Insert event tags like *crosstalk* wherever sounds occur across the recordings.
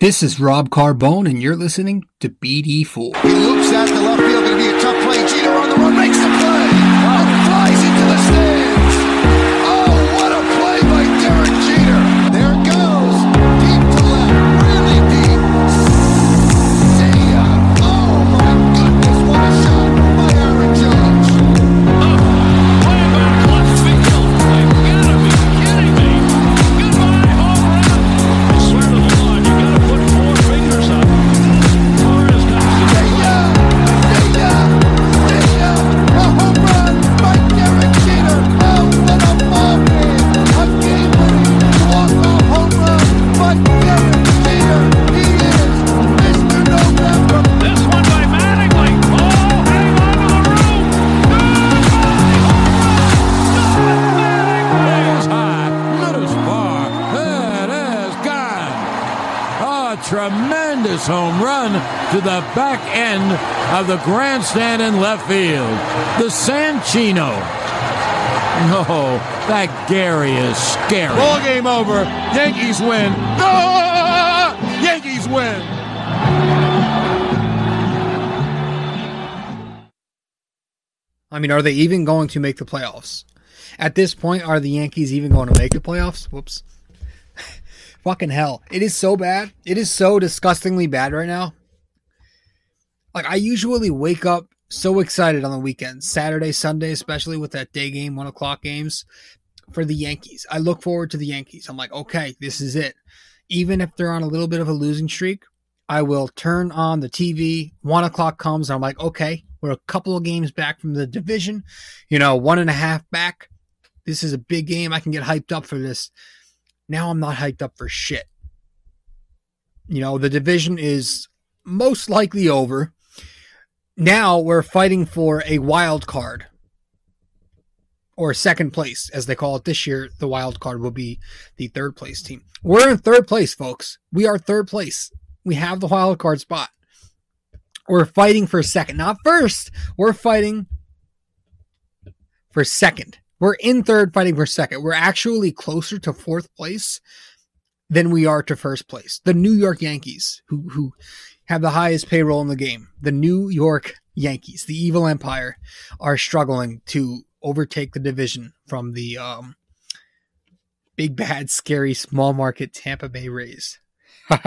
This is Rob Carbone, and you're listening to BD4. He loops to left field. Going to be a tough play. On the run, makes the play. Flies into the stands. Back end of the grandstand in left field. The Sanchino. Oh, that Gary is scary. Ball game over. Yankees win. Ah! Yankees win. I mean, are they even going to make the playoffs? At this point, are the Yankees even going to make the playoffs? Whoops. *laughs* Fucking hell. It is so bad. It is so disgustingly bad right now. Like, I usually wake up so excited on the weekends, Saturday, Sunday, especially with that day game, one o'clock games for the Yankees. I look forward to the Yankees. I'm like, okay, this is it. Even if they're on a little bit of a losing streak, I will turn on the TV. One o'clock comes, and I'm like, okay, we're a couple of games back from the division, you know, one and a half back. This is a big game. I can get hyped up for this. Now I'm not hyped up for shit. You know, the division is most likely over. Now we're fighting for a wild card or second place, as they call it this year. The wild card will be the third place team. We're in third place, folks. We are third place. We have the wild card spot. We're fighting for second, not first. We're fighting for second. We're in third, fighting for second. We're actually closer to fourth place than we are to first place. The New York Yankees, who who have the highest payroll in the game, the New York Yankees, the evil empire, are struggling to overtake the division from the um, big *laughs* bad scary small market Tampa Bay Rays. *laughs*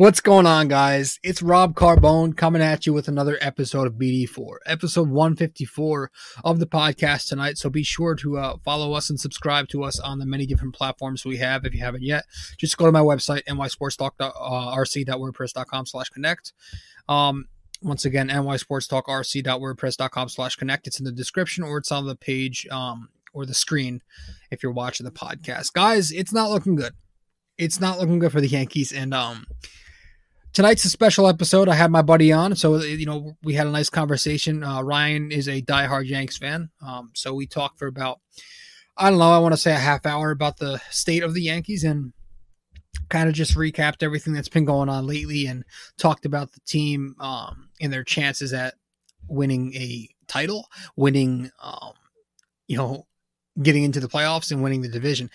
What's going on, guys? It's Rob Carbone coming at you with another episode of BD4, episode 154 of the podcast tonight. So be sure to uh, follow us and subscribe to us on the many different platforms we have. If you haven't yet, just go to my website, nysportstalk.rc.wordpress.com slash connect. Um, once again, nysportstalkrc.wordpress.com slash connect. It's in the description or it's on the page um, or the screen if you're watching the podcast. Guys, it's not looking good. It's not looking good for the Yankees. And um, tonight's a special episode. I had my buddy on, so you know we had a nice conversation. Uh, Ryan is a diehard Yanks fan, um, so we talked for about I don't know. I want to say a half hour about the state of the Yankees and kind of just recapped everything that's been going on lately and talked about the team um, and their chances at winning a title, winning, um, you know, getting into the playoffs and winning the division.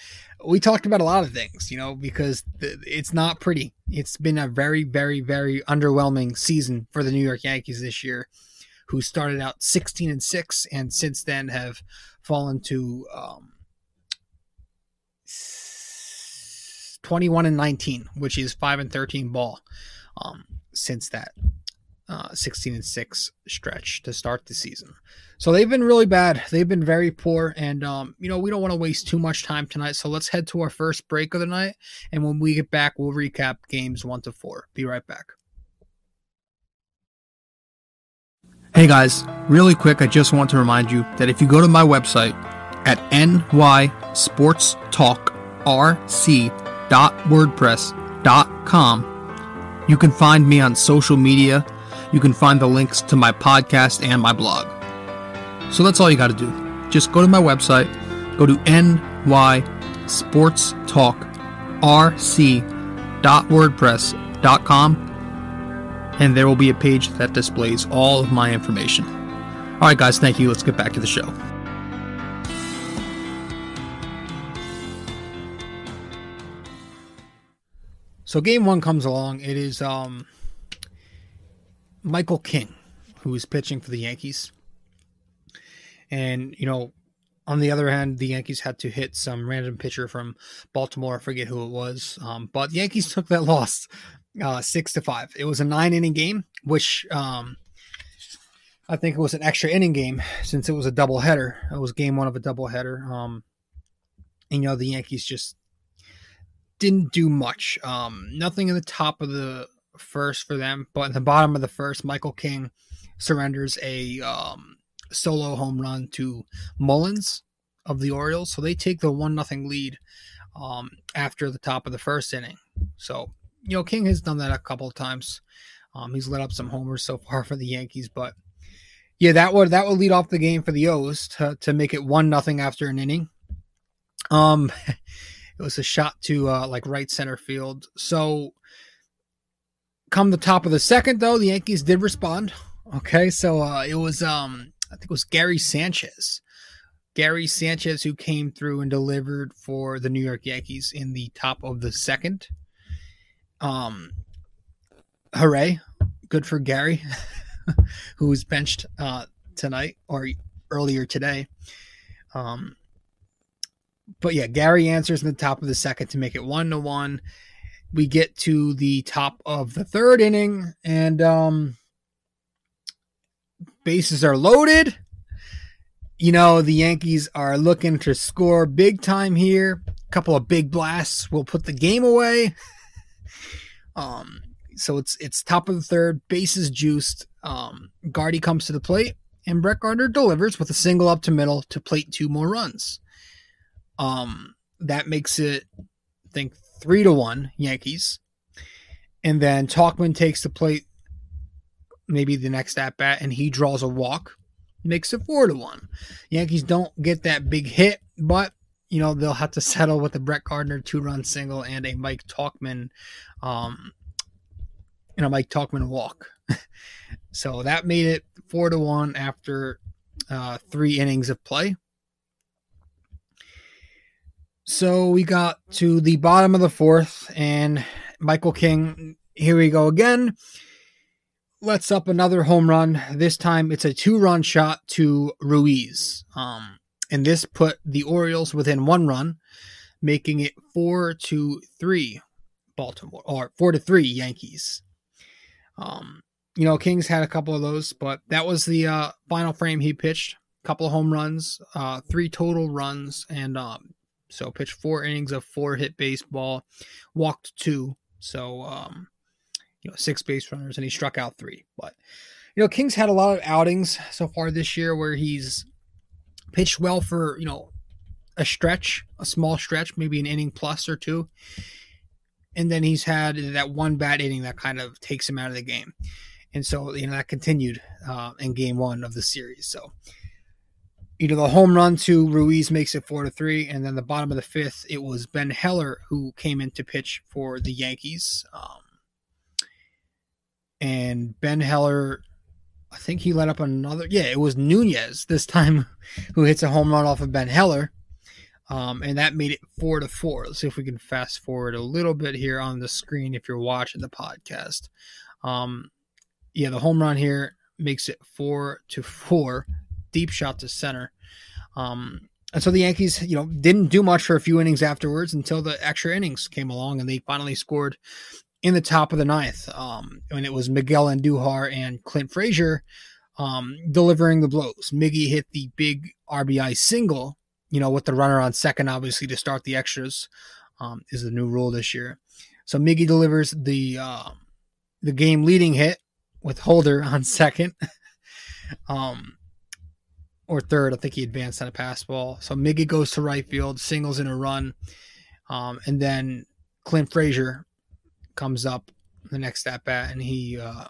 We talked about a lot of things, you know, because th- it's not pretty. It's been a very, very, very underwhelming season for the New York Yankees this year, who started out 16 and 6 and since then have fallen to um, 21 and 19, which is 5 and 13 ball um, since that uh, 16 and 6 stretch to start the season. So they've been really bad. They've been very poor. And, um, you know, we don't want to waste too much time tonight. So let's head to our first break of the night. And when we get back, we'll recap games one to four. Be right back. Hey guys, really quick, I just want to remind you that if you go to my website at nysportstalkrc.wordpress.com, you can find me on social media. You can find the links to my podcast and my blog. So that's all you got to do. Just go to my website, go to nysportstalkrc.wordpress.com, and there will be a page that displays all of my information. All right, guys, thank you. Let's get back to the show. So game one comes along. It is um, Michael King, who is pitching for the Yankees. And, you know, on the other hand, the Yankees had to hit some random pitcher from Baltimore. I forget who it was. Um, but the Yankees *laughs* took that loss uh, six to five. It was a nine inning game, which um, I think it was an extra inning game since it was a double header. It was game one of a double header. Um, and, you know, the Yankees just didn't do much. Um, nothing in the top of the first for them, but in the bottom of the first, Michael King surrenders a um, solo home run to Mullins of the Orioles. So they take the one nothing lead um, after the top of the first inning. So you know King has done that a couple of times. Um, he's let up some homers so far for the Yankees, but yeah, that would that would lead off the game for the O's to to make it one nothing after an inning. Um, *laughs* it was a shot to uh, like right center field. So come the top of the second, though, the Yankees did respond. Okay, so uh, it was um I think it was Gary Sanchez. Gary Sanchez who came through and delivered for the New York Yankees in the top of the second. Um hooray. Good for Gary *laughs* who was benched uh tonight or earlier today. Um but yeah, Gary answers in the top of the second to make it one to one. We get to the top of the third inning, and um, bases are loaded. You know, the Yankees are looking to score big time here. A couple of big blasts will put the game away. *laughs* um, so it's it's top of the third, bases juiced. Um, Gardy comes to the plate, and Brett Gardner delivers with a single up to middle to plate two more runs. Um, that makes it, I think, three to one Yankees. And then Tauchman takes the plate, maybe the next at bat, and he draws a walk, makes it four to one. Yankees don't get that big hit, but you know they'll have to settle with a Brett Gardner two run single and a Mike Tauchman, um, and a Mike Tauchman walk. *laughs* so that made it four to one after uh, three innings of play. So we got to the bottom of the fourth, and Michael King, here we go again. Lets up another home run. This time it's a two run shot to Ruiz. Um, and this put the Orioles within one run, making it four to three Baltimore, or four to three Yankees. Um, you know, Kings had a couple of those, but that was the uh, final frame he pitched. A couple of home runs, uh, three total runs, and um, so pitched four innings of four hit baseball, walked two. So um, you know, six base runners, and he struck out three. But you know, King's had a lot of outings so far this year where he's pitched well for you know a stretch, a small stretch, maybe an inning plus or two. And then he's had that one bad inning that kind of takes him out of the game. And so, you know, that continued uh, in game one of the series. So, you know, the home run to Ruiz makes it four to three, and then the bottom of the fifth, it was Ben Heller who came in to pitch for the Yankees. Um, and Ben Heller, I think he let up another. Yeah, it was Nunez this time *laughs* who hits a home run off of Ben Heller, um, and that made it four to four. Let's see if we can fast forward a little bit here on the screen if you're watching the podcast. Um, yeah, the home run here makes it four to four deep shot to center. Um, and so the Yankees, you know, didn't do much for a few innings afterwards until the extra innings came along and they finally scored in the top of the ninth. Um, when it was Miguel Andujar and Clint Frazier um, delivering the blows. Miggy hit the big RBI single, you know, with the runner on second, obviously to start the extras um, is the new rule this year. So Miggy delivers the uh, the game leading hit with Holder *laughs* on second. *laughs* um, or third. I think he advanced on a pass ball. So Miggy goes to right field, singles in a run. Um, and then Clint Frazier comes up the next at bat and he, uh,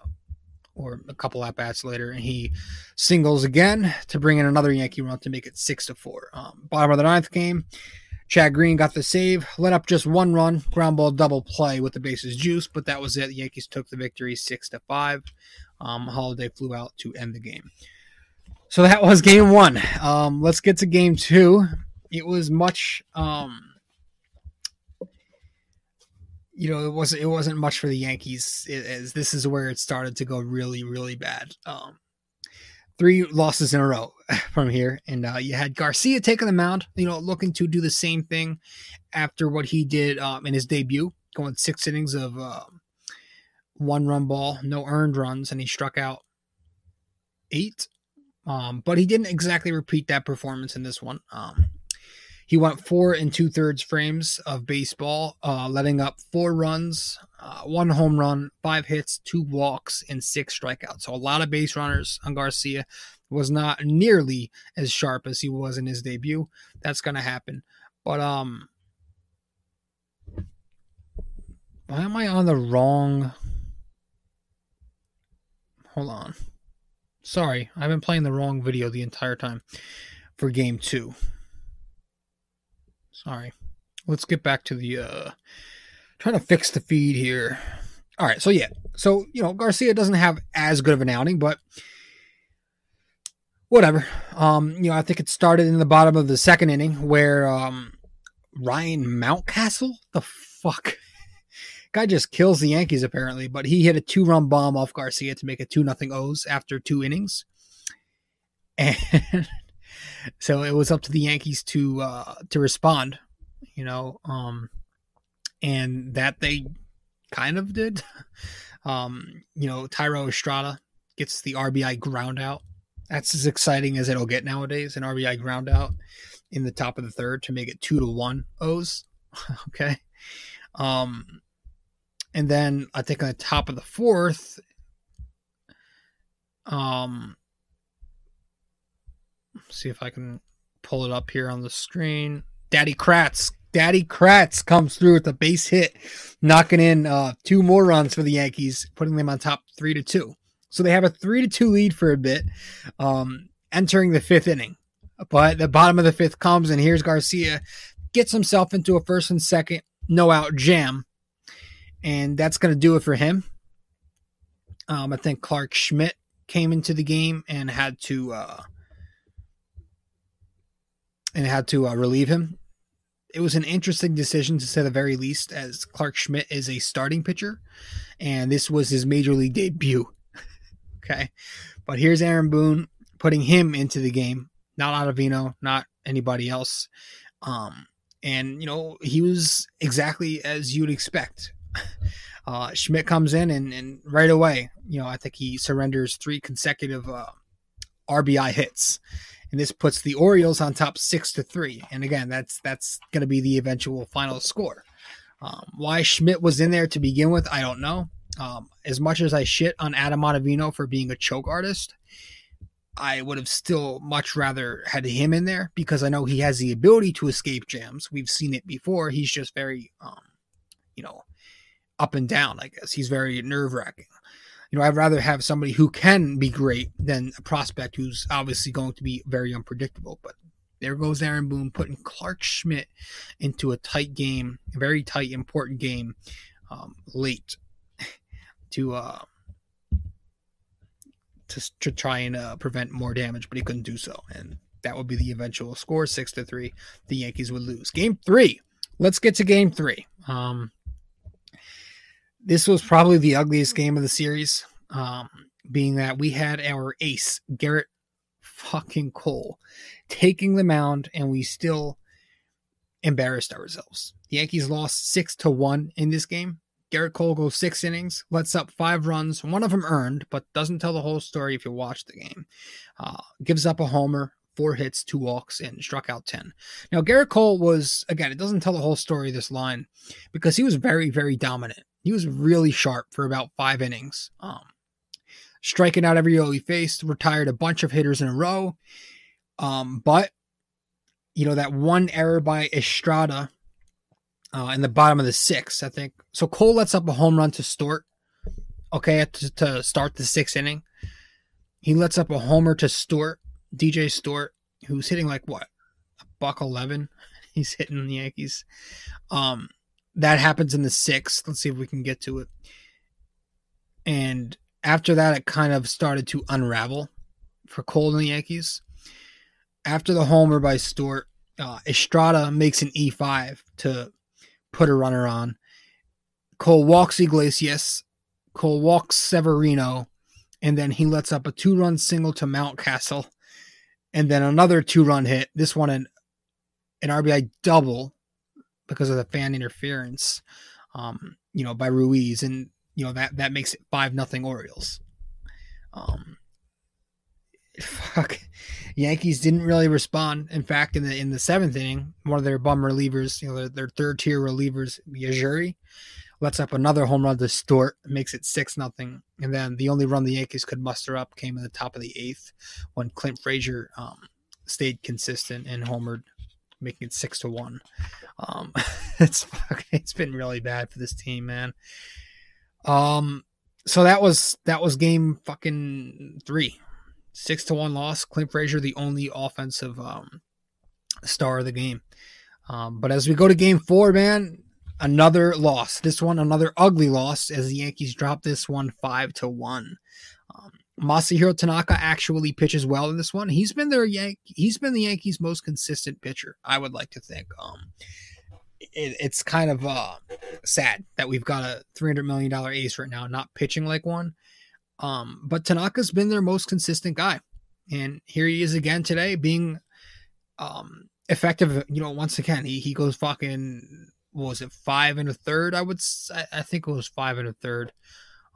or a couple at bats later, and he singles again to bring in another Yankee run to make it six to four. Um, bottom of the ninth game, Chad Green got the save, let up just one run, ground ball double play with the bases juice, but that was it. The Yankees took the victory six to five. Um, Holiday flew out to end the game. So that was game one. Um, let's get to game two. It was much, um, you know, it wasn't it wasn't much for the Yankees. As this is where it started to go really, really bad. Um, three losses in a row *laughs* from here, and uh, you had Garcia taking the mound. You know, looking to do the same thing after what he did um, in his debut, going six innings of uh, one run ball, no earned runs, and he struck out eight. Um, but he didn't exactly repeat that performance in this one. Um, he went four and two thirds frames of baseball, uh, letting up four runs, uh, one home run, five hits, two walks, and six strikeouts. So a lot of base runners on Garcia was not nearly as sharp as he was in his debut. That's going to happen. But um, why am I on the wrong? Hold on. Sorry, I've been playing the wrong video the entire time for game two. Sorry. Let's get back to the uh trying to fix the feed here. All right, so yeah. So, you know, Garcia doesn't have as good of an outing, but whatever. Um, you know, I think it started in the bottom of the second inning where um Ryan Mountcastle, the fuck. Guy just kills the Yankees apparently, but he hit a two-run bomb off Garcia to make it 2 nothing O's after two innings. *laughs* And so it was up to the Yankees to uh, to respond, you know, um, and that they kind of did. *laughs* Um, you know, Thairo Estrada gets the RBI ground out. That's as exciting as it'll get nowadays. An RBI ground out in the top of the third to make it two to one O's. *laughs* okay. Um, and then I think on the top of the fourth, um, see if I can pull it up here on the screen. Daddy Kratz. Daddy Kratz comes through with a base hit, knocking in uh, two more runs for the Yankees, putting them on top three to two. So they have a three to two lead for a bit, um, entering the fifth inning. But the bottom of the fifth comes, and here's Garcia gets himself into a first and second no out jam, and that's going to do it for him. Um, I think Clarke Schmidt came into the game and had to uh, and had to uh, relieve him. It was an interesting decision to say the very least, as Clarke Schmidt is a starting pitcher, and this was his major league debut. *laughs* okay, but here's Aaron Boone putting him into the game, not Ottavino, not anybody else. Um, and you know he was exactly as you'd expect. *laughs* Uh, Schmidt comes in and, and right away, you know, I think he surrenders three consecutive uh, RBI hits and this puts the Orioles on top six to three. And again, that's that's going to be the eventual final score. Um, why Schmidt was in there to begin with, I don't know. Um, as much as I shit on Adam Ottavino for being a choke artist, I would have still much rather had him in there because I know he has the ability to escape jams. We've seen it before. He's just very, um, you know, up and down. I guess he's very nerve wracking you know, I'd rather have somebody who can be great than a prospect who's obviously going to be very unpredictable. But there goes Aaron Boone putting Clarke Schmidt into a tight game, a very tight, important game um, late *laughs* to uh, to, to try and uh, prevent more damage, but he couldn't do so, and that would be the eventual score, six to three. The Yankees would lose. Game three. Let's get to game three. Um, this was probably the ugliest game of the series, um, being that we had our ace, Garrett fucking Cole, taking the mound, and we still embarrassed ourselves. The Yankees lost six to one in this game. Garrett Cole goes six innings, lets up five runs, one of them earned, but doesn't tell the whole story if you watch the game. Uh, gives up a homer, four hits, two walks, and struck out 10. Now, Garrett Cole was, again, it doesn't tell the whole story this line because he was very, very dominant. He was really sharp for about five innings. Um, striking out every O he faced, retired a bunch of hitters in a row. Um, but, you know, that one error by Estrada uh, in the bottom of the sixth, I think. So Cole lets up a home run to Stewart, okay, to, to start the sixth inning. He lets up a homer to Stewart, DJ Stewart, who's hitting like what, a buck 11. *laughs* He's hitting the Yankees. Um, that happens in the sixth. Let's see if we can get to it. And after that, it kind of started to unravel for Cole and the Yankees. After the homer by Stewart, uh, Estrada makes an E5 to put a runner on. Cole walks Iglesias, Cole walks Severino, and then he lets up a two run single to Mountcastle, and then another two run hit. This one an an RBI double because of the fan interference, um, you know, by Ruiz, and you know that that makes it five nothing Orioles. Um, *laughs* fuck, Yankees didn't really respond. In fact, in the in the seventh inning, one of their bum relievers, you know, their, their third tier relievers, Yajuri, lets up another home run to Stewart, makes it six nothing, and then the only run the Yankees could muster up came in the top of the eighth when Clint Frazier um, stayed consistent and homered, making it six to one. Um, *laughs* it's it's been really bad for this team, man. Um, so that was that was game fucking three, six to one loss. Clint Frazier, the only offensive um, star of the game. Um, but as we go to game four, man, another loss. This one, another ugly loss as the Yankees drop this one five to one. Masahiro Tanaka actually pitches well in this one. He's been their Yank. He's been the Yankees' most consistent pitcher. I would like to think. Um, it, it's kind of uh sad that we've got a three hundred million dollar ace right now, not pitching like one. Um, but Tanaka's been their most consistent guy, and here he is again today, being um effective. You know, once again, he he goes fucking what was it five and a third? I would I think it was five and a third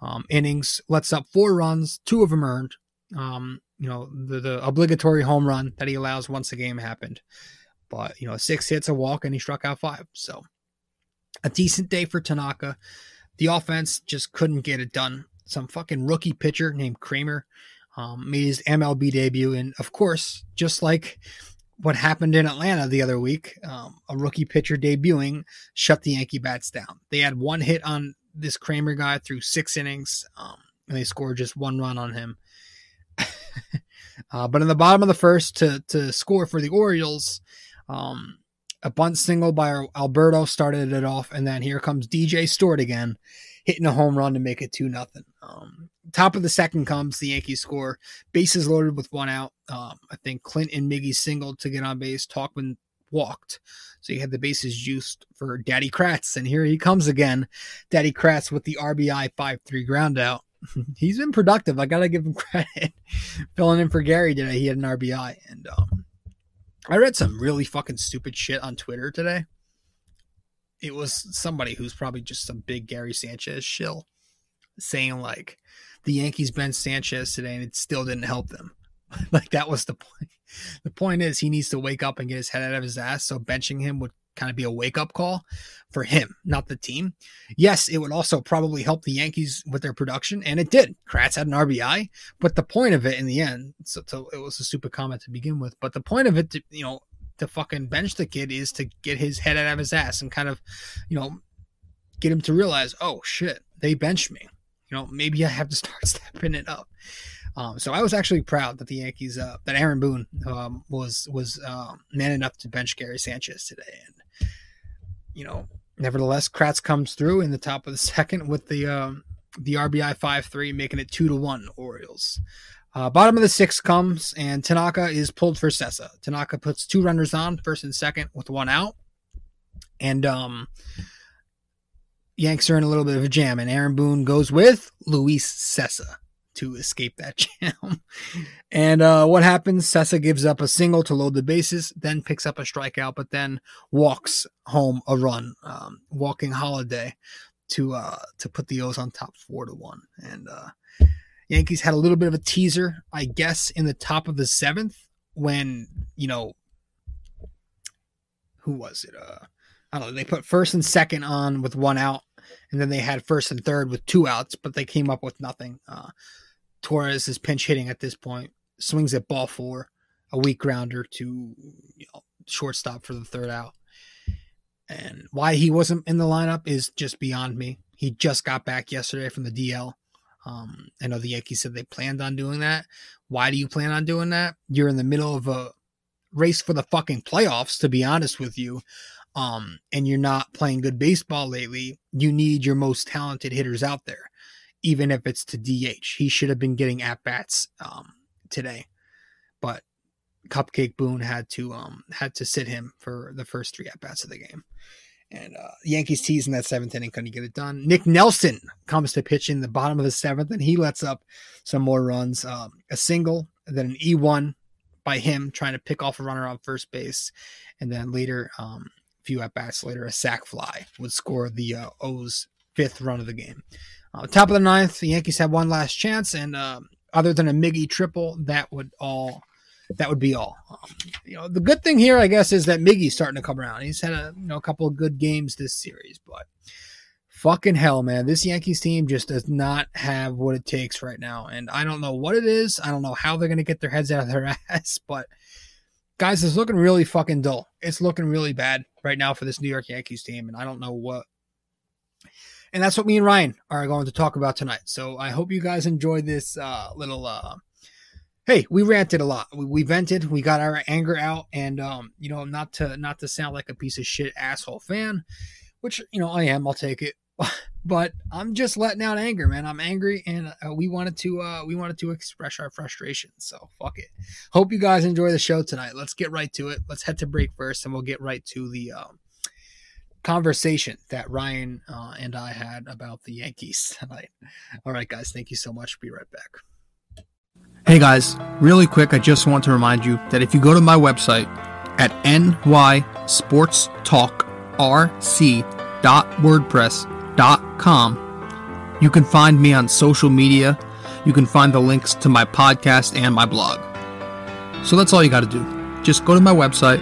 um, innings. Lets up four runs, two of them earned. Um, you know, the the obligatory home run that he allows once a game happened. But you know, six hits, a walk, and he struck out five. So a decent day for Tanaka. The offense just couldn't get it done. Some fucking rookie pitcher named Kremer um, made his MLB debut, and of course, just like what happened in Atlanta the other week, um, a rookie pitcher debuting shut the Yankee bats down. They had one hit on this Kremer guy through six innings, um, and they scored just one run on him. *laughs* uh, but in the bottom of the first, to to score for the Orioles, um, a bunt single by Alberto started it off, and then here comes DJ Stewart again, hitting a home run to make it two nothing. Um, top of the second comes the Yankees score, bases loaded with one out. Um, I think Clint and Miggy singled to get on base. Tauchman walked, so you had the bases juiced for Daddy Kratz, and here he comes again, Daddy Kratz with the RBI five three ground out. *laughs* He's been productive. I gotta give him *laughs* credit. Filling in for Gary today, he had an RBI, and um, I read some really fucking stupid shit on Twitter today. It was somebody who's probably just some big Gary Sanchez shill saying like the Yankees benched Sanchez today and it still didn't help them. *laughs* like that was the point. The point is he needs to wake up and get his head out of his ass. So benching him would kind of be a wake up call for him, not the team. Yes, it would also probably help the Yankees with their production, and it did. Kratz had an RBI, but the point of it in the end, so, so it was a stupid comment to begin with. But the point of it, to, you know, to fucking bench the kid is to get his head out of his ass and kind of, you know, get him to realize, oh shit, they benched me. You know, maybe I have to *laughs* start stepping it up. Um, so I was actually proud that the Yankees, uh, that Aaron Boone um, was was um, man enough to bench Gary Sanchez today, and you know, nevertheless, Kratz comes through in the top of the *laughs* second with the um, the RBI five three, making it two to one Orioles. Uh, bottom of the sixth comes, and Tanaka is pulled for Cessa. Tanaka puts two runners on, first and second, with one out, and um, Yanks are in a little bit of a jam, and Aaron Boone goes with Luis Cessa to escape that *laughs* jam. and uh, what happens? Cessa gives up a single to load the bases, then picks up a strikeout, but then walks home a run, um, walking Holiday to uh, to put the O's on top four to one. And uh, Yankees had a little bit of a teaser, I guess, in the top of the seventh when you know who was it? Uh, I don't know. They put first and second on with one out, and then they had first and third with two outs, but they came up with nothing. Uh, Torres is pinch hitting at this point, swings at ball four, a weak grounder to you know, shortstop for the third out. And why he wasn't in the lineup is just beyond me. He just got back yesterday from the DL. Um, I know the Yankees said they planned on doing that. Why do you plan on doing that? You're in the middle of a race for the fucking playoffs, to be honest with you. Um, and you're not playing good baseball lately. You need your most talented hitters out there, even if it's to DH. He should have been getting at bats um, today, but Cupcake Boone had to um had to sit him for the first three at bats of the game. And uh, Yankees in that seventh inning, couldn't get it done. Nick Nelson comes to pitch in the bottom of the seventh, and he lets up some more runs. Um, a single, then an E1 by him trying to pick off a runner on first base. And then later, um, few at bats later, a sac fly would score the uh, O's fifth run of the game. Uh, top of the ninth, the Yankees had one last chance, and uh, other than a Miggy triple, that would all that would be all. Um, you know, the good thing here, I guess, is that Miggy's starting to come around. He's had a you know a couple of good games this series, but fucking hell, man, this Yankees team just does not have what it takes right now, and I don't know what it is. I don't know how they're going to get their heads out of their *laughs* ass, but guys, it's looking really fucking dull. It's looking really bad right now for this New York Yankees team, and I don't know what. And that's what me and Ryan are going to talk about tonight. So I hope you guys enjoyed this uh, little. Uh, hey, we ranted a lot. We, we vented. We got our anger out, and um, you know, not to not to sound like a piece of shit asshole fan, which you know I am. I'll take it. *laughs* but I'm just letting out anger, man. I'm angry, and uh, we wanted to uh, we wanted to express our frustration. So fuck it. Hope you guys enjoy the show tonight. Let's get right to it. Let's head to break first, and we'll get right to the um, conversation that Ryan uh, and I had about the Yankees *laughs* tonight. All right, guys. Thank you so much. Be right back. Hey guys, really quick, I just want to remind you that if you go to my website at nysportstalkrc.wordpress.com, you can find me on social media. You can find the links to my podcast and my blog. So that's all you got to do. Just go to my website,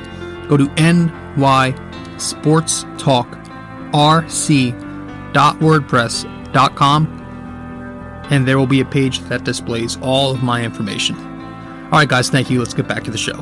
go to nysportstalkrc.wordpress.com and there will be a page that displays all of my information. All right, guys, thank you. Let's get back to the show.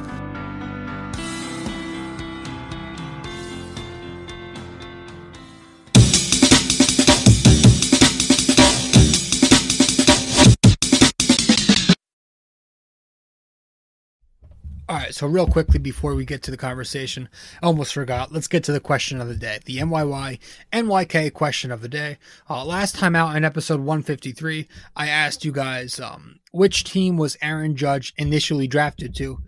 All right, so real quickly before we get to the conversation, I almost forgot. Let's get to the question of the day, the NYY NYK question of the day. Uh, last time out in episode 153, I asked you guys um, which team was Aaron Judge initially drafted to,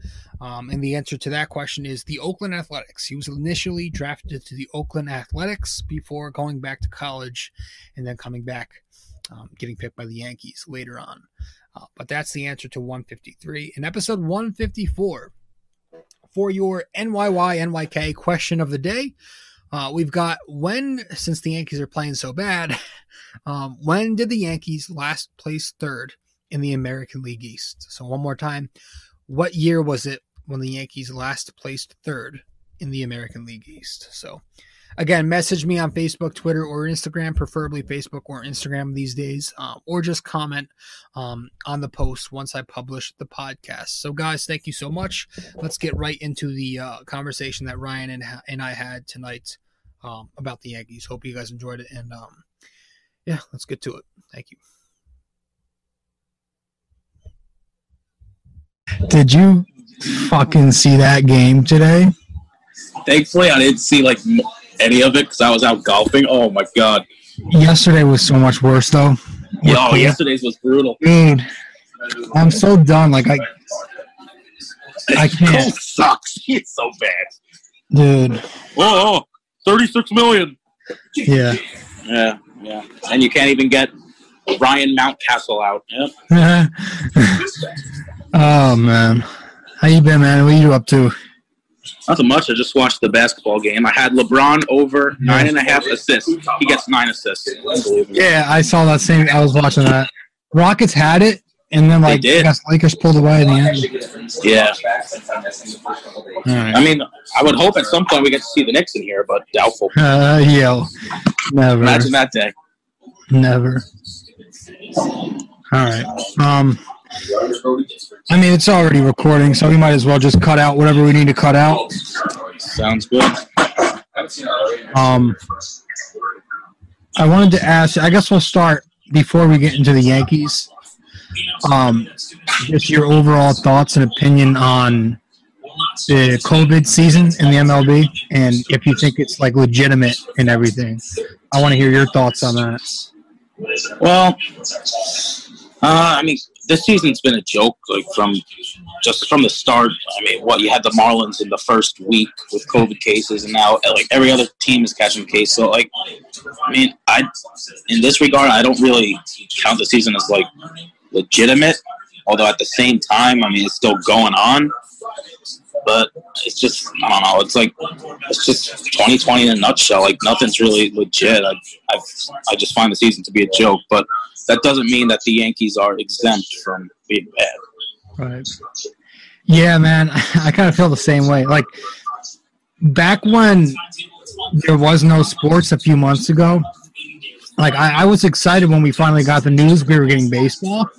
um, and the answer to that question is the Oakland Athletics. He was initially drafted to the Oakland Athletics before going back to college, and then coming back, um, getting picked by the Yankees later on. Uh, but that's the answer to 153. In episode 154, for your NYY NYK question of the day, uh, we've got when, since the Yankees are playing so bad, *laughs* um, when did the Yankees last place third in the American League East? So, one more time, what year was it when the Yankees last placed third in the American League East? So, again, message me on Facebook, Twitter, or Instagram, preferably Facebook or Instagram these days, uh, or just comment um, on the post once I publish the podcast. So, guys, thank you so much. Let's get right into the uh, conversation that Ryan and, and I had tonight um, about the Yankees. Hope you guys enjoyed it. And um, yeah, let's get to it. Thank you. Did you fucking see that game today? Thankfully, I didn't see like m- any of it because I was out golfing. Oh my god! Yesterday was so much worse though. Oh, Yo, yesterday's was brutal. Dude, I'm so done. Like I, I can't. Cole sucks. *laughs* He's so bad. dude. Oh, oh, 36 million. Yeah. Yeah, yeah. And you can't even get Ryan Mountcastle out. Yeah. *laughs* oh man, how you been, man? What are you up to? Nothing much. I just watched the basketball game. I had LeBron over nine and a half assists. He gets nine assists. Yeah, I saw that same. I was watching that. Rockets had it, and then like did. I guess Lakers pulled away in the end. Yeah. All right. I mean, I would hope at some point we get to see the Knicks in here, but doubtful. Uh, yo, never, Imagine that day. never. All right. Um, I mean, it's already recording, so we might as well just cut out whatever we need to cut out. Sounds good. Um, I wanted to ask. I guess we'll start before we get into the Yankees. Um, just your overall thoughts and opinion on the COVID season in the MLB, and if you think it's like legitimate and everything. I want to hear your thoughts on that. Well, Uh, I mean, this season's been a joke, like from just from the start. I mean, what you had the Marlins in the first week with COVID cases, and now like every other team is catching case. So, like, I mean, I in this regard, I don't really count the season as like legitimate. Although at the same time, I mean, it's still going on. But it's just I don't know. It's like it's just 2020 in a nutshell. Like nothing's really legit. I I I just find the season to be a joke. But that doesn't mean that the Yankees are exempt from being bad. Right. Yeah, man. *laughs* I kind of feel the same way. Like back when there was no sports a few months ago, like I, I was excited when we finally got the news we were getting baseball.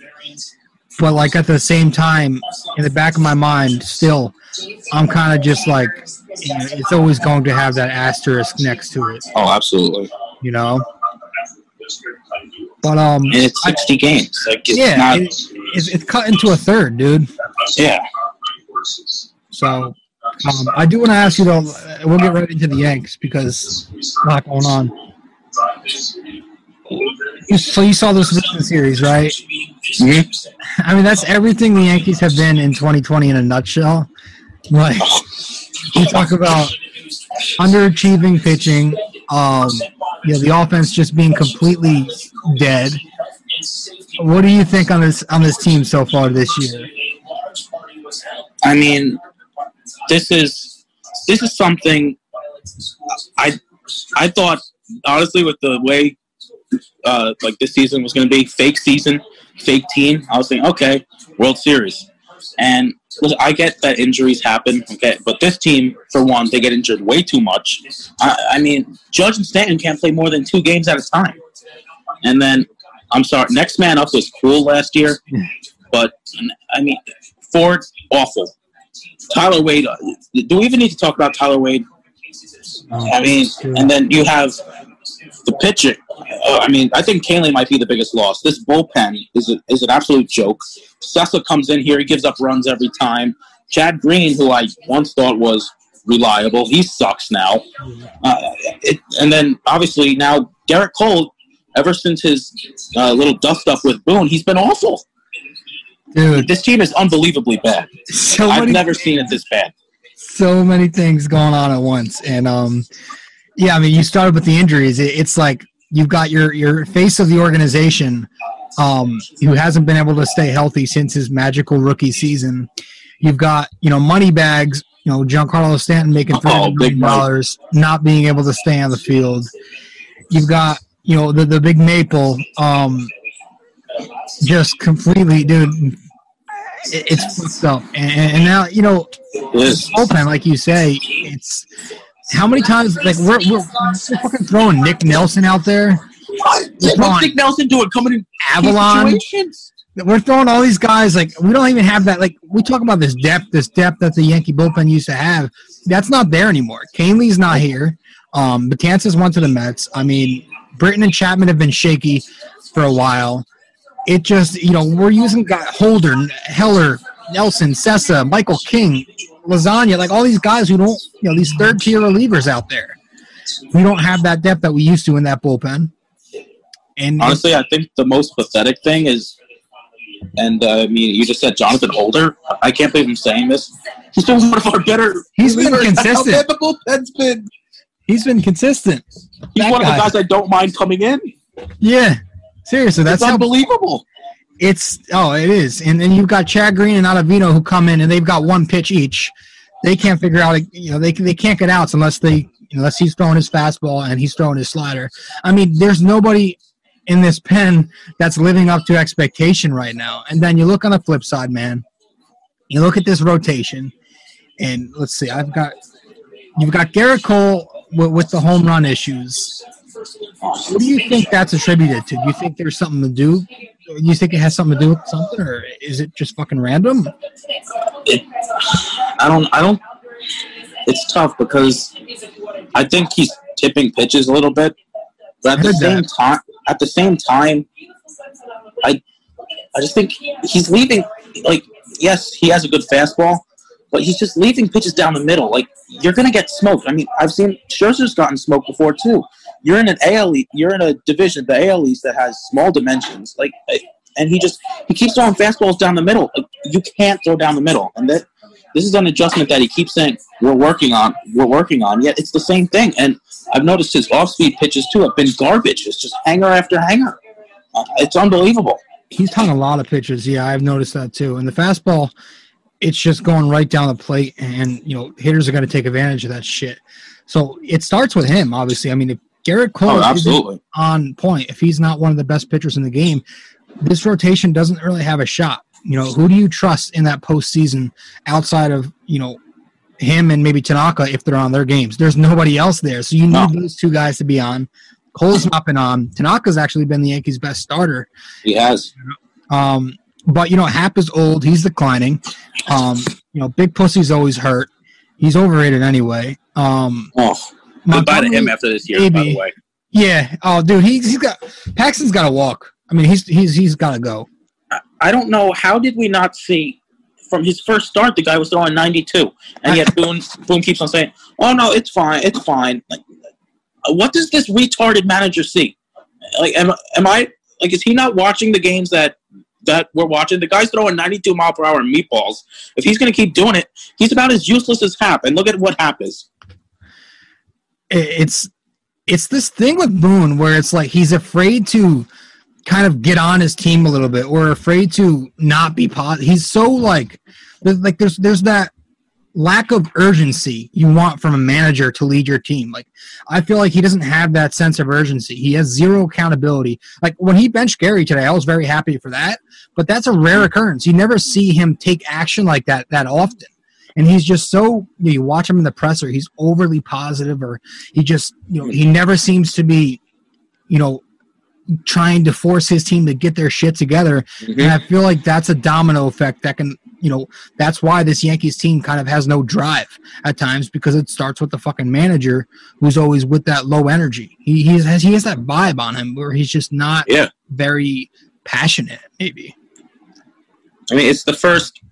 But like at the same time, in the back of my mind, still, I'm kind of just like, you know, it's always going to have that asterisk next to it, Oh, absolutely. you know. But um, And it's 60 games. Like it's yeah, not. it, it's, it's cut into a third, dude. yeah. So um, I do want to ask you though. We'll get right into the Yanks because a lot going on. So you saw this series, right? Mhm. I mean, that's everything the Yankees have been in 2020 in a nutshell. Like you talk about underachieving pitching, um, you know, the offense just being completely dead. What do you think on this on this team so far this year? I mean, this is this is something I I thought honestly with the way uh, like this season was going to be fake season, fake team. I was thinking, okay, World Series, and look, I get that injuries happen. Okay, but this team, for one, they get injured way too much. I, I mean, Judge and Stanton can't play more than two games at a time, and then I'm sorry, next man up was cool last year, but I mean, Ford awful. Tyler Wade. uh, Do we even need to talk about Tyler Wade? I mean, and then you have the pitching. Uh, I mean, I think Kahnle might be the biggest loss. This bullpen is a, is an absolute joke. Cessa comes in here, he gives up runs every time. Chad Green, who I once thought was reliable, he sucks now. Uh, it, and then obviously now Garrett Cole. Ever since his uh, little dust up with Boone, he's been awful. Dude, This team is unbelievably bad. so I've many never seen it this bad. so many things going on at once and um yeah i mean you started with the injuries. It's like you've got your your face of the organization um who hasn't been able to stay healthy since his magical rookie season. You've got you know money bags you know Giancarlo Stanton making Oh, $300 big million dollars not being able to stay on the field. You've got you know the the big maple um just completely dude it, it's fucked up. And, and now you know bullpen, like you say, it's how many times like we're we're, we're fucking throwing Nick Nelson out there, What? What's Nick Nelson doing coming in Avalon. We're throwing all these guys like we don't even have that. Like we talk about this depth, this depth that the Yankee bullpen used to have. That's not there anymore. Kahnle's not here. Um, Betances went to the Mets. I mean, Britton and Chapman have been shaky for a while. It just you know we're using guy Holder, Heller, Nelson, Cessa, Michael King, Lasagna, like all these guys who don't you know these third tier relievers out there. We don't have that depth that we used to in that bullpen. And Honestly, I think the most pathetic thing is, and uh, I mean, you just said Jonathan Holder. I can't believe I'm saying this. He's been one of our better. He's been how consistent. bad the bullpen's been. he's been consistent. He's That one of the guys I don't mind coming in. Yeah, seriously, that's how unbelievable. It's. Oh, it is. And then you've got Chad Green and Ottavino who come in and they've got one pitch each. They can't figure out. You know, they they can't get outs unless they unless he's throwing his fastball and he's throwing his slider. I mean, there's nobody in this pen that's living up to expectation right now. And then you look on the flip side, man. You look at this rotation, and let's see. I've got you've got Garrett Cole with, with the home run issues. What do you think that's attributed to? Do you think there's something to do? Do you think it has something to do with something, or is it just fucking random? It, I don't. I don't. It's tough because I think he's tipping pitches a little bit, but at the same that. time, at the same time, I, I just think he's leaving. Like, yes, he has a good fastball, but he's just leaving pitches down the middle. Like, you're gonna get smoked. I mean, I've seen Scherzer's gotten smoked before too. You're in an AL, you're in a division, the AL East, that has small dimensions. Like, and he just he keeps throwing fastballs down the middle. Like, you can't throw down the middle, and that this is an adjustment that he keeps saying we're working on, we're working on. Yet it's the same thing, and I've noticed his off-speed pitches too have been garbage. It's just hanger after hanger. Uh, it's unbelievable. He's hung a lot of pitches. Yeah, I've noticed that too. And the fastball, it's just going right down the plate, and you know hitters are going to take advantage of that shit. So it starts with him, obviously. I mean, if Gerrit Cole Oh, absolutely. on point, if he's not one of the best pitchers in the game, this rotation doesn't really have a shot. You know, who do you trust in that postseason outside of you know him and maybe Tanaka if they're on their games? There's nobody else there, so you need No. those two guys to be on. Cole's not been on. Tanaka's actually been the Yankees' best starter. He has. Um, but you know, Happ is old. He's declining. Um, you know, Big Pussy's always hurt. He's overrated anyway. Um, Oh, goodbye to him after this year. By the way, yeah. Oh, dude, he's he's got Paxton's got to walk. I mean, he's he's he's got to go. I don't know how did we not see from his first start the guy was throwing 92, and yet *laughs* Boone Boone keeps on saying, "Oh no, it's fine, it's fine." Like, uh, what does this retarded manager see? Like, am am I like is he not watching the games that that we're watching? The guy's throwing 92 mile per hour meatballs. If he's going to keep doing it, he's about as useless as Happ. And look at what Happ is. It- It's it's this thing with Boone where it's like he's afraid to kind of get on his team a little bit or afraid to not be positive. He's so like there's like there's there's that lack of urgency you want from a manager to lead your team. Like I feel like he doesn't have that sense of urgency. He has zero accountability. Like when he benched Gary today, I was very happy for that. But that's a rare occurrence. You never see him take action like that that often. And he's just so you, know, you watch him in the presser, he's overly positive or he just you know, he never seems to be, you know, trying to force his team to get their shit together. And mm-hmm. I feel like that's a domino effect that can, you know, that's why this Yankees team kind of has no drive at times because it starts with the fucking manager who's always with that low energy. He, he has he has that vibe on him where he's just not Yeah. very passionate. Maybe I mean, it's the first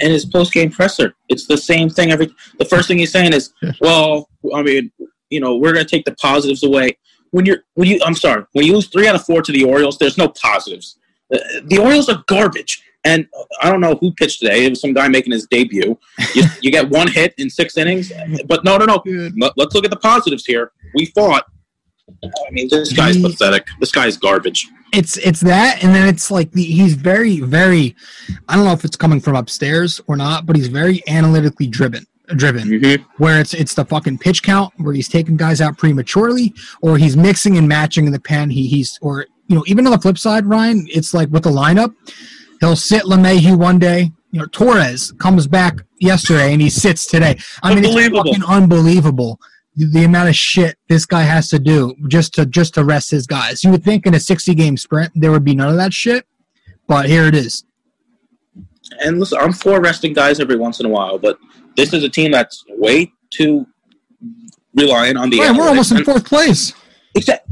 in his post game presser. It's the same thing. Every the first thing he's saying is, "Well, I mean, you know, we're going to take the positives away." When you're when you, I'm sorry, when you lose three out of four to the Orioles, there's no positives. Uh, The Orioles are garbage, and I don't know who pitched today. It was some guy making his debut. You, *laughs* you get one hit in six innings, but no, no, no. Let- Let's look at the positives here. We fought. I mean, this guy's He- pathetic. This guy's garbage. it's it's that, and then it's like the, he's very very. I don't know if it's coming from upstairs or not, but he's very analytically driven. Driven, Mhm. where it's it's the fucking pitch count, where he's taking guys out prematurely, or he's mixing and matching in the pen. He he's or you know even on the flip side, Ryan, it's like with the lineup, he'll sit LeMahieu one day. You know Torres comes back yesterday and he sits today. I mean, it's fucking unbelievable the, amount of shit this guy has to do just to just to rest his guys. You would think in a sixty game sprint there would be none of that shit, but here it is. and listen, I'm for resting guys every once in a while, but this is a team that's way too reliant on the. Ryan, we're almost in fourth place. Except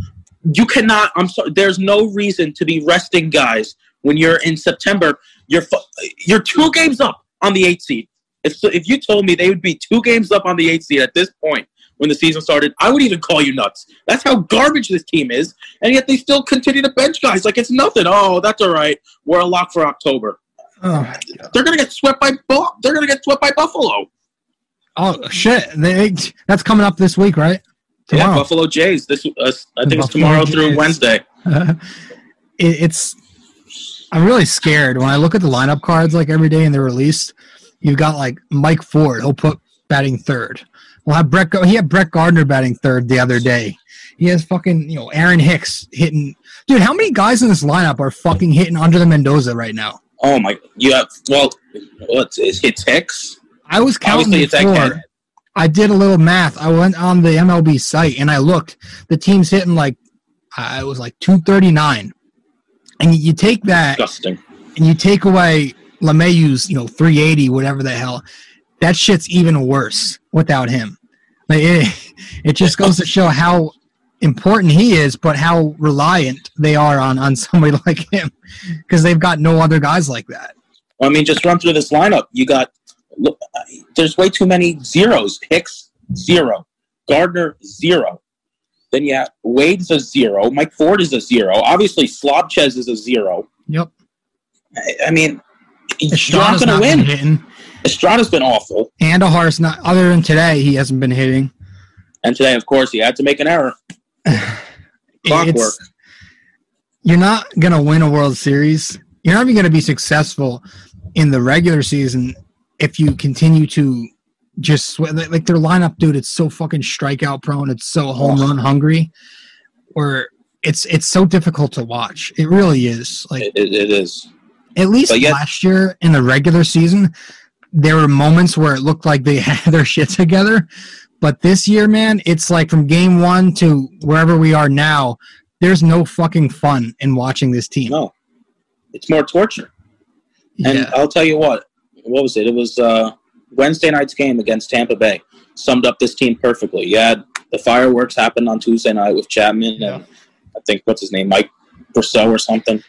you cannot. I'm sorry. There's no reason to be resting guys when you're in September. You're you're two games up on the eighth seed. If if you told me they would be two games up on the eighth seed at this point when the season started, I would even call you nuts. That's how garbage this team is, and yet they still continue to bench guys like it's nothing. Oh, that's all right. We're a lock for October. Oh, They're gonna get swept by Bu- They're gonna get swept by Buffalo. oh shit! They, that's coming up this week, right? Yeah, Buffalo Jays. This uh, I think it's tomorrow through Jays. Wednesday. *laughs* it, it's I'm really scared when I look at the lineup cards like every day and they're released. You've got like Mike Ford, he'll put batting third. We'll have Brett. He had Brett Gardner batting third the other day. He has fucking you know Aaron Hicks hitting. Dude, how many guys in this lineup are fucking hitting under the Mendoza right now? Oh my! You have well, what's it's, it's Hicks. I was counting Obviously, before. I did a little math. I went on the MLB site and I looked. The team's hitting like uh, it was like 239. And you take that Disgusting. and you take away LeMahieu's, you know, 380, whatever the hell, that shit's even worse without him. Like it, *laughs* it just goes to show how important he is, but how reliant they are on on somebody *laughs* like him because they've got no other guys like that. I mean, just run through this lineup. You got look. There's way too many zeros. Hicks zero, Gardner zero. Then yeah, Wade's a zero. Mike Ford is a zero. Obviously, Slobchez is a zero. Yep. I, I mean, you're not going to win. hitting. Estrada's been awful, Andújar's not. Other than today, he hasn't been hitting. and today, of course, he had to make an error. *sighs* Clockwork. You're not gonna win a World Series. You're not even gonna be successful in the regular season if you continue to just like their lineup, dude. It's so fucking strikeout prone. It's so home run hungry. Or it's it's so difficult to watch. It really is. Like It, it, it is. at least yet- last year in the regular season, there were moments where it looked like they *laughs* had their shit together. But this year, man, it's like from game one to wherever we are now, there's no fucking fun in watching this team. No, it's more torture. And yeah. I'll tell you what. What was it? It was uh, Wednesday night's game against Tampa Bay. Summed up this team perfectly. You had the fireworks happen on Tuesday night with Chapman Yeah. and I think what's his name, Mike Brosseau or something.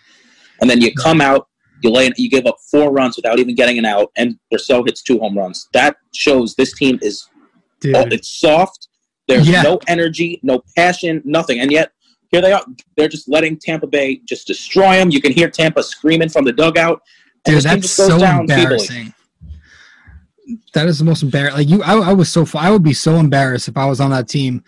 And then you come out, you lay, you give up four runs without even getting an out, and Brosseau hits two home runs. That shows this team is oh, it's soft. There's Yeah. no energy, no passion, nothing. And yet here they are. They're just letting Tampa Bay just destroy them. You can hear Tampa screaming from the dugout. Dude, that's so down feebly. embarrassing. That is the most embarrassing. Like you, I, I was so. I would be so embarrassed if I was on that team,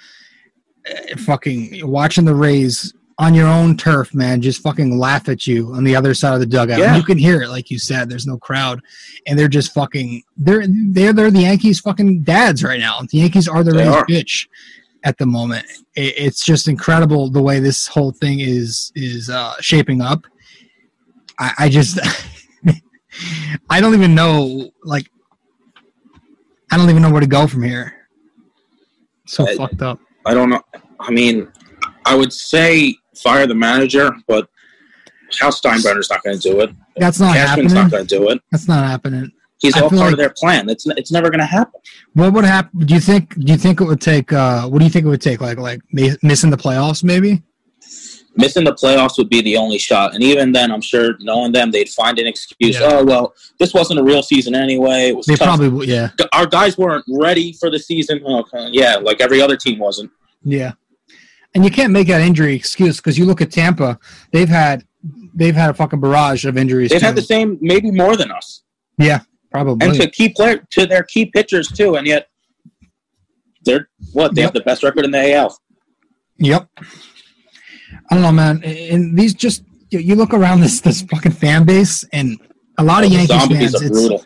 eh, fucking watching the Rays on your own turf, man. Just fucking laugh at you on the other side of the dugout. Yeah. You can hear it, like you said. There's no crowd, and they're just fucking. They're they're they're the Yankees' fucking dads right now. The Yankees are the Rays' bitch at the moment. It, it's just incredible the way this whole thing is is uh, shaping up. I, I just. *laughs* I don't even know, like, I don't even know where to go from here. So I- fucked up. I don't know. I mean, I would say fire the manager, but Hal Steinbrenner's not going to do it. That's not Cashman's not happening. going to do it. That's not happening. He's I all part like- of their plan. It's it's never going to happen. What would happen? Do you think? Do you think it would take? uh What do you think it would take? Like, like missing the playoffs, maybe? Missing the playoffs would be the only shot, and even then, I'm sure knowing them, they'd find an excuse. Yeah. Oh well, this wasn't a real season anyway. It was They tough. probably, yeah, Our guys weren't ready for the season. Okay, yeah, like every other team wasn't. yeah. And you can't make that injury excuse because you look at Tampa. They've had, they've had a fucking barrage of injuries. They've had the same, maybe more than us, yeah, probably. and to key player to their key pitchers too, and yet they're what they Yep. have the best record in the AL. Yep. I don't know, man. And these just you look around this this fucking fan base, and a lot of oh, Yankees fans. are It's, brutal.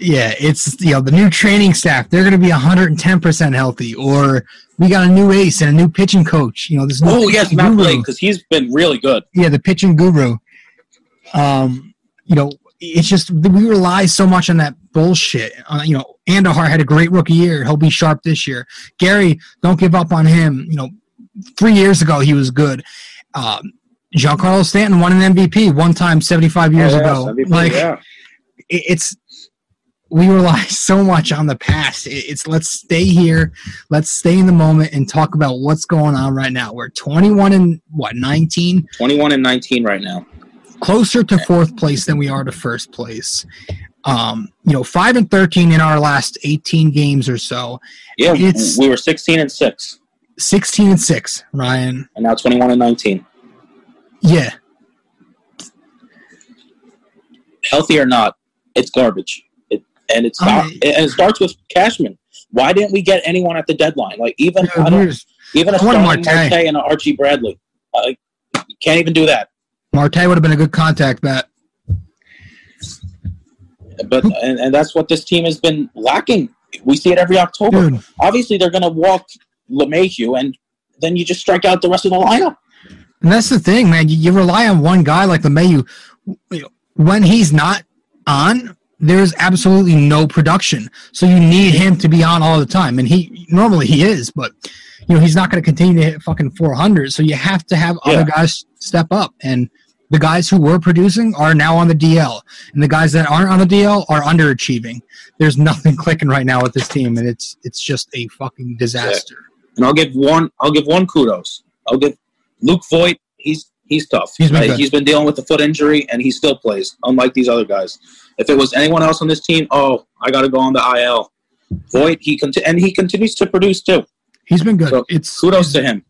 Yeah, it's you know the new training staff. They're going to be 110 percent healthy, or we got a new ace and a new pitching coach. You know this. New Oh yes, Matt because he's been really good. Yeah, the pitching guru. Um, you know, it's just we rely so much on that bullshit. Uh, you know, Andújar had a great rookie year. He'll be sharp this year. Gary, don't give up on him. You know, three years ago he was good. Um, Giancarlo Stanton won an MVP one time 75 years Oh, ago. yes, MVP, like yeah. it's we rely *laughs* so much on the past. It's let's stay here, let's stay in the moment and talk about what's going on right now. We're 21 and what 19, 21 and 19 right now. closer to fourth place than we are to first place. Um, you know, five and 13 in our last 18 games or so. Yeah, It's- we were 16 and six, 16 and six, Ryan. and now 21 and 19. Yeah, Healthy or not, it's garbage. It, and it's not. I- and it starts with Cashman. Why didn't we get anyone at the deadline? Like even I don't, even a Starling Marte. Marte and a Archie Bradley. Uh, you can't even do that. Marte would have been a good contact bet. But and, and that's what this team has been lacking. We see it every October. Dude, Obviously, they're going to walk LeMahieu, and then you just strike out the rest of the lineup. And that's the thing, man. You, you rely on one guy like Mayu. When he's not on, there's absolutely no production. So you need him to be on all the time. And he normally he is, but you know he's not going to continue to hit fucking 400. So you have to have Yeah. other guys step up. And the guys who were producing are now on the DL, and the guys that aren't on the DL are underachieving. There's nothing *laughs* clicking right now with this team, and it's it's just a fucking disaster. And I'll give one. I'll give one kudos. I'll give Luke Voigt. He's he's tough. He's been Uh, he's been dealing with a foot injury, and he still plays. Unlike these other guys. If it was anyone else on this team, oh, I got to go on the IL. Voigt, he conti- and he continues to produce too. He's been good. So, it's Kudos to him.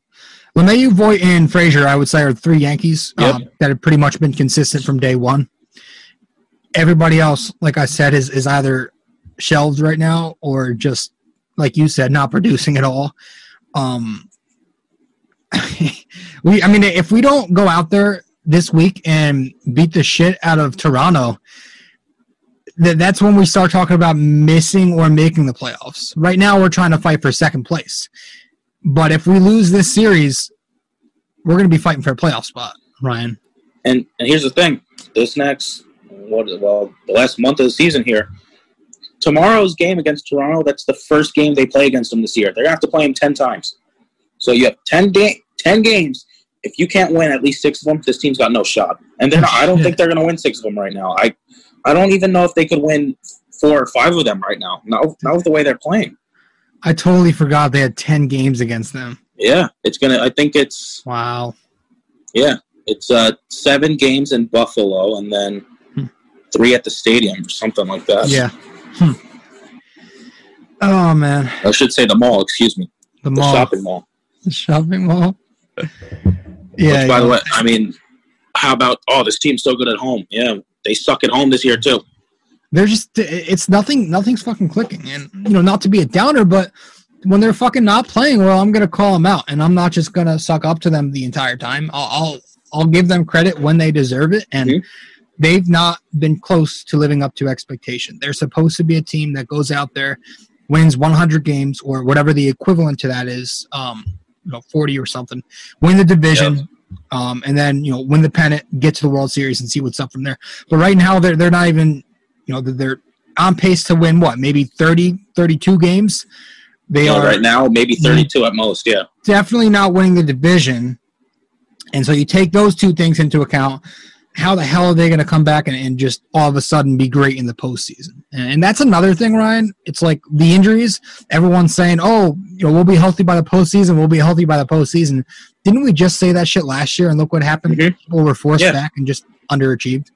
LeMahieu, Voigt, and Frazier, I would say, are three Yankees Yep. um, that have pretty much been consistent from day one. Everybody else, like I said, is is either shelved right now or just like you said, not producing at all. Um, we, I mean, if we don't go out there this week and beat the shit out of Toronto, th- that's when we start talking about missing or making the playoffs. Right now, we're trying to fight for second place. But if we lose this series, we're going to be fighting for a playoff spot, Ryan. And and here's the thing: this next what well the last month of the season here, tomorrow's game against Toronto. That's the first game they play against them this year. They're gonna have to play them ten times. So you have 10, ga- 10 games. If you can't win at least six of them, this team's got no shot. And they're I don't think they're going to win six of them right now. I, I don't even know if they could win four or five of them right now. Not, not with the way they're playing. I totally forgot they had 10 games against them. Yeah, it's gonna. I think it's Wow. yeah, it's uh seven games in Buffalo and then Hmm. three at the stadium or something like that. Yeah. Hmm. Oh, man. I should say the mall. Excuse me, The the mall. shopping mall. The shopping mall. Yeah. Which, by yeah. the way, I mean, how about oh, this team's so good at home? Yeah, they suck at home this year too. they're just it's nothing nothing's fucking clicking and you know not to be a downer but when they're fucking not playing well i'm gonna call them out and i'm not just gonna suck up to them the entire time i'll i'll, I'll give them credit when they deserve it and Mhm. they've not been close to living up to expectation they're supposed to be a team that goes out there wins 100 games or whatever the equivalent to that is um you know 40 or something win the division um, and then you know win the pennant, get to the World Series, and see what's up from there. But right now they're they're not even you know they're- on pace to win what maybe 30, 32 games. They are right now, maybe thirty-two at most. Yeah, definitely not winning the division, and so you take those two things into account. How the hell are they going to come back and, and just all of a sudden be great in the postseason? And, and that's another thing, Ryan. It's like the injuries. Everyone's saying, "Oh, you know, we'll be healthy by the postseason. We'll be healthy by the postseason." Didn't we just say that shit last year? And look what happened. Mhm. People were forced Yeah. back and just underachieved.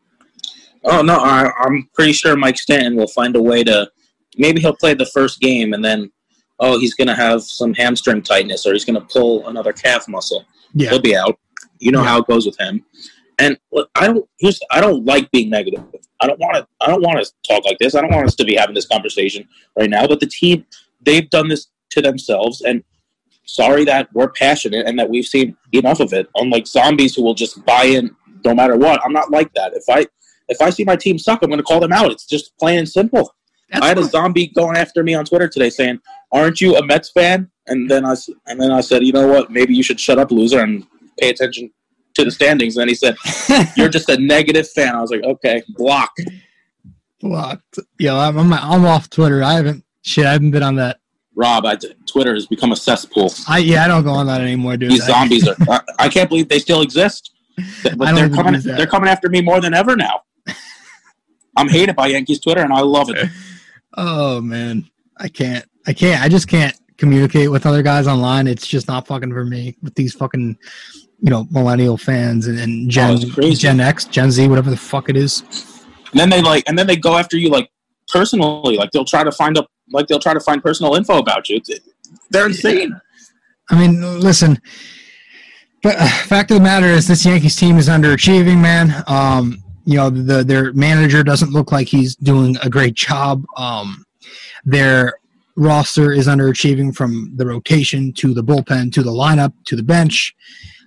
Oh no, I, I'm pretty sure Mike Stanton will find a way to. Maybe he'll play the first game, and then, oh, he's gonna have some hamstring tightness, or he's gonna pull another calf muscle. Yeah, He'll be out. You know Yeah. how it goes with him. And look, I don't. I don't like being negative. I don't want to. I don't want to talk like this. I don't want us to be having this conversation right now. But the team, they've done this to themselves, and sorry that we're passionate and that we've seen enough of it. Unlike zombies who will just buy in no matter what. I'm not like that. If I if I see my team suck, I'm going to call them out. It's just plain and simple. That's I had a zombie going after me on Twitter today saying, "Aren't you a Mets fan?" And then I and then I said, "You know what? Maybe you should shut up, loser, and pay attention to the standings." And he said, *laughs* "You're just a negative fan." I was like, "Okay, block." blocked. Yeah, I'm, I'm I'm off Twitter. I haven't shit. I haven't been on that. Rob, I, Twitter has become a cesspool. I yeah, I don't go on that anymore, dude. These zombies are. I, I can't believe they still exist. *laughs* But they're coming. They're coming after me more than ever now. *laughs* I'm hated by Yankees Twitter, and I love it. Oh man, I can't. I can't. I just can't communicate with other guys online. It's just not fucking for me with these fucking, you know, millennial fans and, and Gen Oh. Gen X, Gen Z, whatever the fuck it is. And then they like, and then they go after you like personally. Like they'll try to find up, like they'll try to find personal info about you. They're insane. I mean, listen. But uh, fact of the matter is, this Yankees team is underachieving, man. Um, you know, the their manager doesn't look like he's doing a great job. Um, their roster is underachieving from the rotation to the bullpen to the lineup to the bench.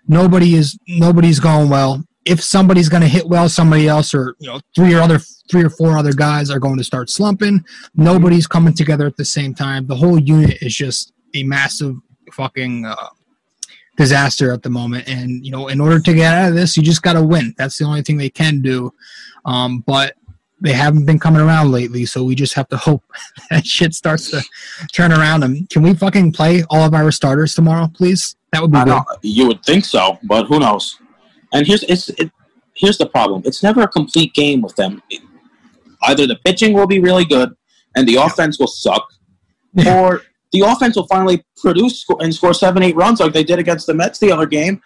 Nobody is nobody's going well. If somebody's going to hit well, somebody else or you know three or other three or four other guys are going to start slumping. Nobody's coming together at the same time. The whole unit is just a massive fucking uh, disaster at the moment. And you know, in order to get out of this, you just got to win. That's the only thing they can do. Um, but they haven't been coming around lately, so we just have to hope *laughs* that shit starts to turn around. And can we fucking play all of our starters tomorrow, please? That would be I you would think so, but who knows? And here's it's it, here's the problem. It's never a complete game with them. Either the pitching will be really good and the offense will suck, *laughs* or the offense will finally produce and score seven, eight runs like they did against the Mets the other game,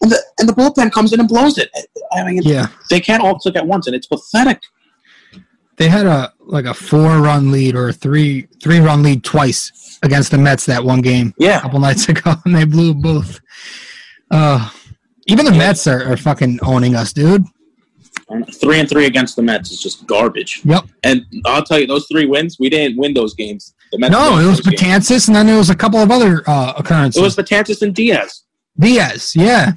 and the and the bullpen comes in and blows it. I mean, Yeah, they can't all click at once, and it's pathetic. they had a like a four-run lead or a three three-run lead twice against the Mets that one game. Yeah, couple nights *laughs* ago, and they blew both. Uh, even the Mets are, are fucking owning us, dude. Three and three against the Mets is just garbage. Yep. And I'll tell you, those three wins, we didn't win those games. The Mets No, it was those games. And then there was a couple of other uh, occurrences. It was Betances and Diaz. Diaz, yeah.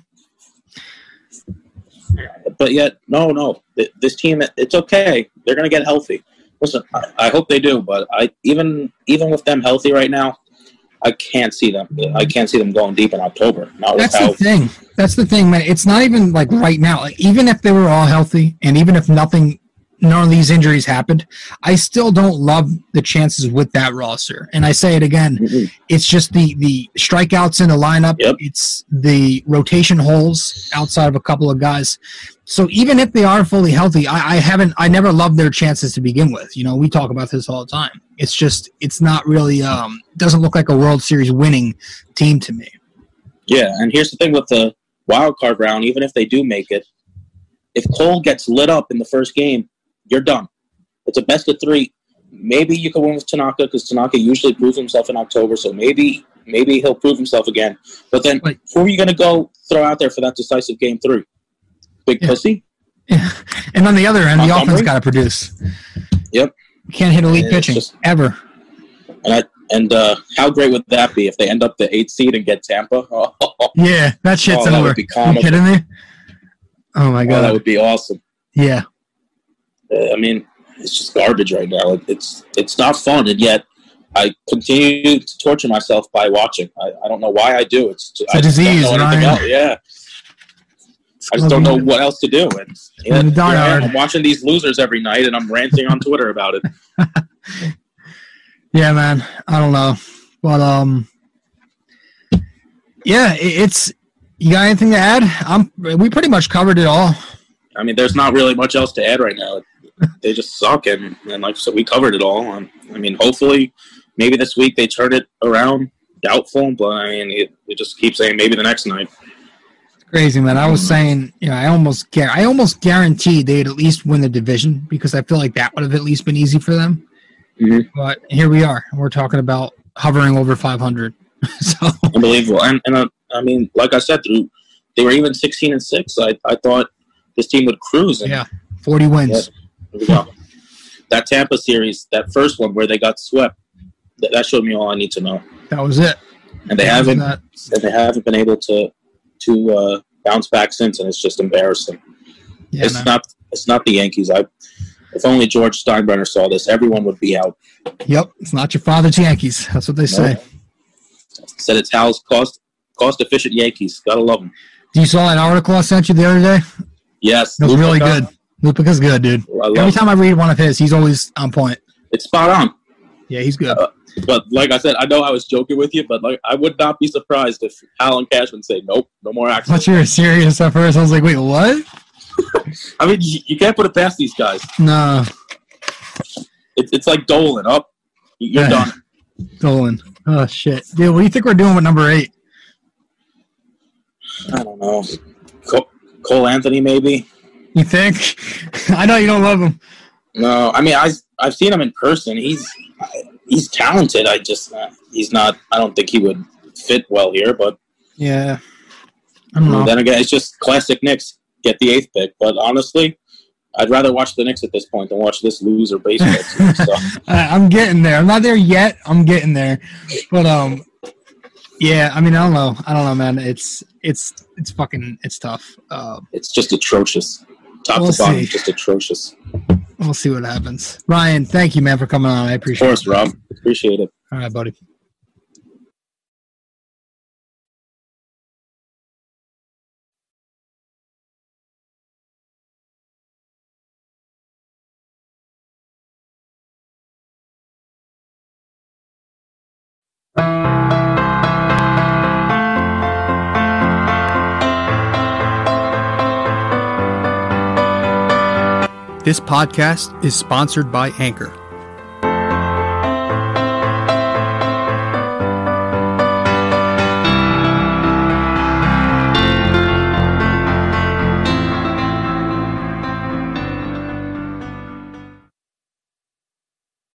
But yet, no, no. This team, it's okay. They're going to get healthy. Listen, I, I hope they do, but I even even with them healthy right now, I can't see them. I can't see them going deep in October. Not That's how the thing. That's the thing, man. It's not even like right now. Like even if they were all healthy, and even if nothing, none of these injuries happened, I still don't love the chances with that roster. And I say it again, Mhm. it's just the the strikeouts in the lineup. Yep. It's the rotation holes outside of a couple of guys. So even if they are fully healthy, I, I haven't. I never loved their chances to begin with. You know, we talk about this all the time. It's just it's not really. Um, doesn't look like a World Series winning team to me. Yeah, and here's the thing with the wild card round, even if they do make it, if Cole gets lit up in the first game, you're done. It's a best of three. Maybe you can win with Tanaka because Tanaka usually proves himself in October, so maybe maybe he'll prove himself again. But then who are you gonna go throw out there for that decisive game three? Big Yeah. pussy? *laughs* And on the other end, the Montgomery? offense got to produce. Yep. You can't hit elite And pitching just- ever. And I and uh, how great would that be if they end up the eighth seed and get Tampa? Oh, *laughs* Yeah, that shit's Oh, that would over. be you kidding me? Oh my god. that would be awesome. yeah. I mean, it's just garbage right now. It- It's it's not fun, and yet I continue to torture myself by watching. I, I don't know why I do. It's, It's a I just disease, Ryan. Yeah, I just don't know what else to do. And yeah, gonna die here I am. watching these losers every night, and I'm ranting on Twitter about it. *laughs* Yeah, man. I don't know, but um, yeah, it's. You got anything to add? I'm. We pretty much covered it all. I mean, there's not really much else to add right now. They just suck, and, and like so, we covered it all. Um, I mean, hopefully, maybe this week they turn it around. Doubtful, but I mean, it, it just keeps saying maybe the next night. Crazy, man. I was saying, you know, I almost gar- I almost guaranteed they'd at least win the division because I feel like that would have at least been easy for them. Mhm. But here we are. and We're talking about hovering over 500. *laughs* so unbelievable. And and uh, I mean, like I said, through they were even sixteen and six. I, I thought this team would cruise. And yeah, 40 wins. here we go. That Tampa series, that first one where they got swept, that, that showed me all I need to know. That was it. And they That haven't and they haven't been able to to uh, bounce back since, and it's just embarrassing. Yeah, it's not it's not the Yankees. I if only George Steinbrenner saw this, everyone would be out. Yep, it's not your father's Yankees. That's what they say. Said it's Hal's cost cost efficient Yankees. Gotta love them. You saw that article I sent you the other day? Yes, It was really good. Lupica's good, dude. Every it. time I read one of his, he's always on point. It's spot on. Yeah, he's good. Uh, but like I said, I know I was joking with you, but like I would not be surprised if Hal and Cashman say, "Nope, no more I accidents." thought you were serious *laughs* at first. I was like, wait, what? *laughs* I mean, you, you can't put it past these guys. No, It's it's like Dolan up. You're Yeah. done. Dolan. Oh shit, dude. What do you think we're doing with number eight? I don't know. Cole, Cole Anthony, maybe. You think? *laughs* I know you don't love him. No, I mean I I've seen him in person. He's he's talented. I just uh, he's not. I don't think he would fit well here. But Yeah. I don't know. then again, it's just classic Knicks. Get the eighth pick. But honestly, I'd rather watch the Knicks at this point than watch this loser baseball team. *laughs* So. I'm getting there. I'm not there yet. I'm getting there. But um, yeah. I mean, I don't know. I don't know, man. It's it's it's fucking it's tough. Uh, It's just atrocious. Top We'll to bottom, see. just atrocious. we'll see what happens. Ryan, thank you, man, for coming on. I appreciate it. Of course, it. Rob. Appreciate it. All right, buddy. This podcast is sponsored by Anchor.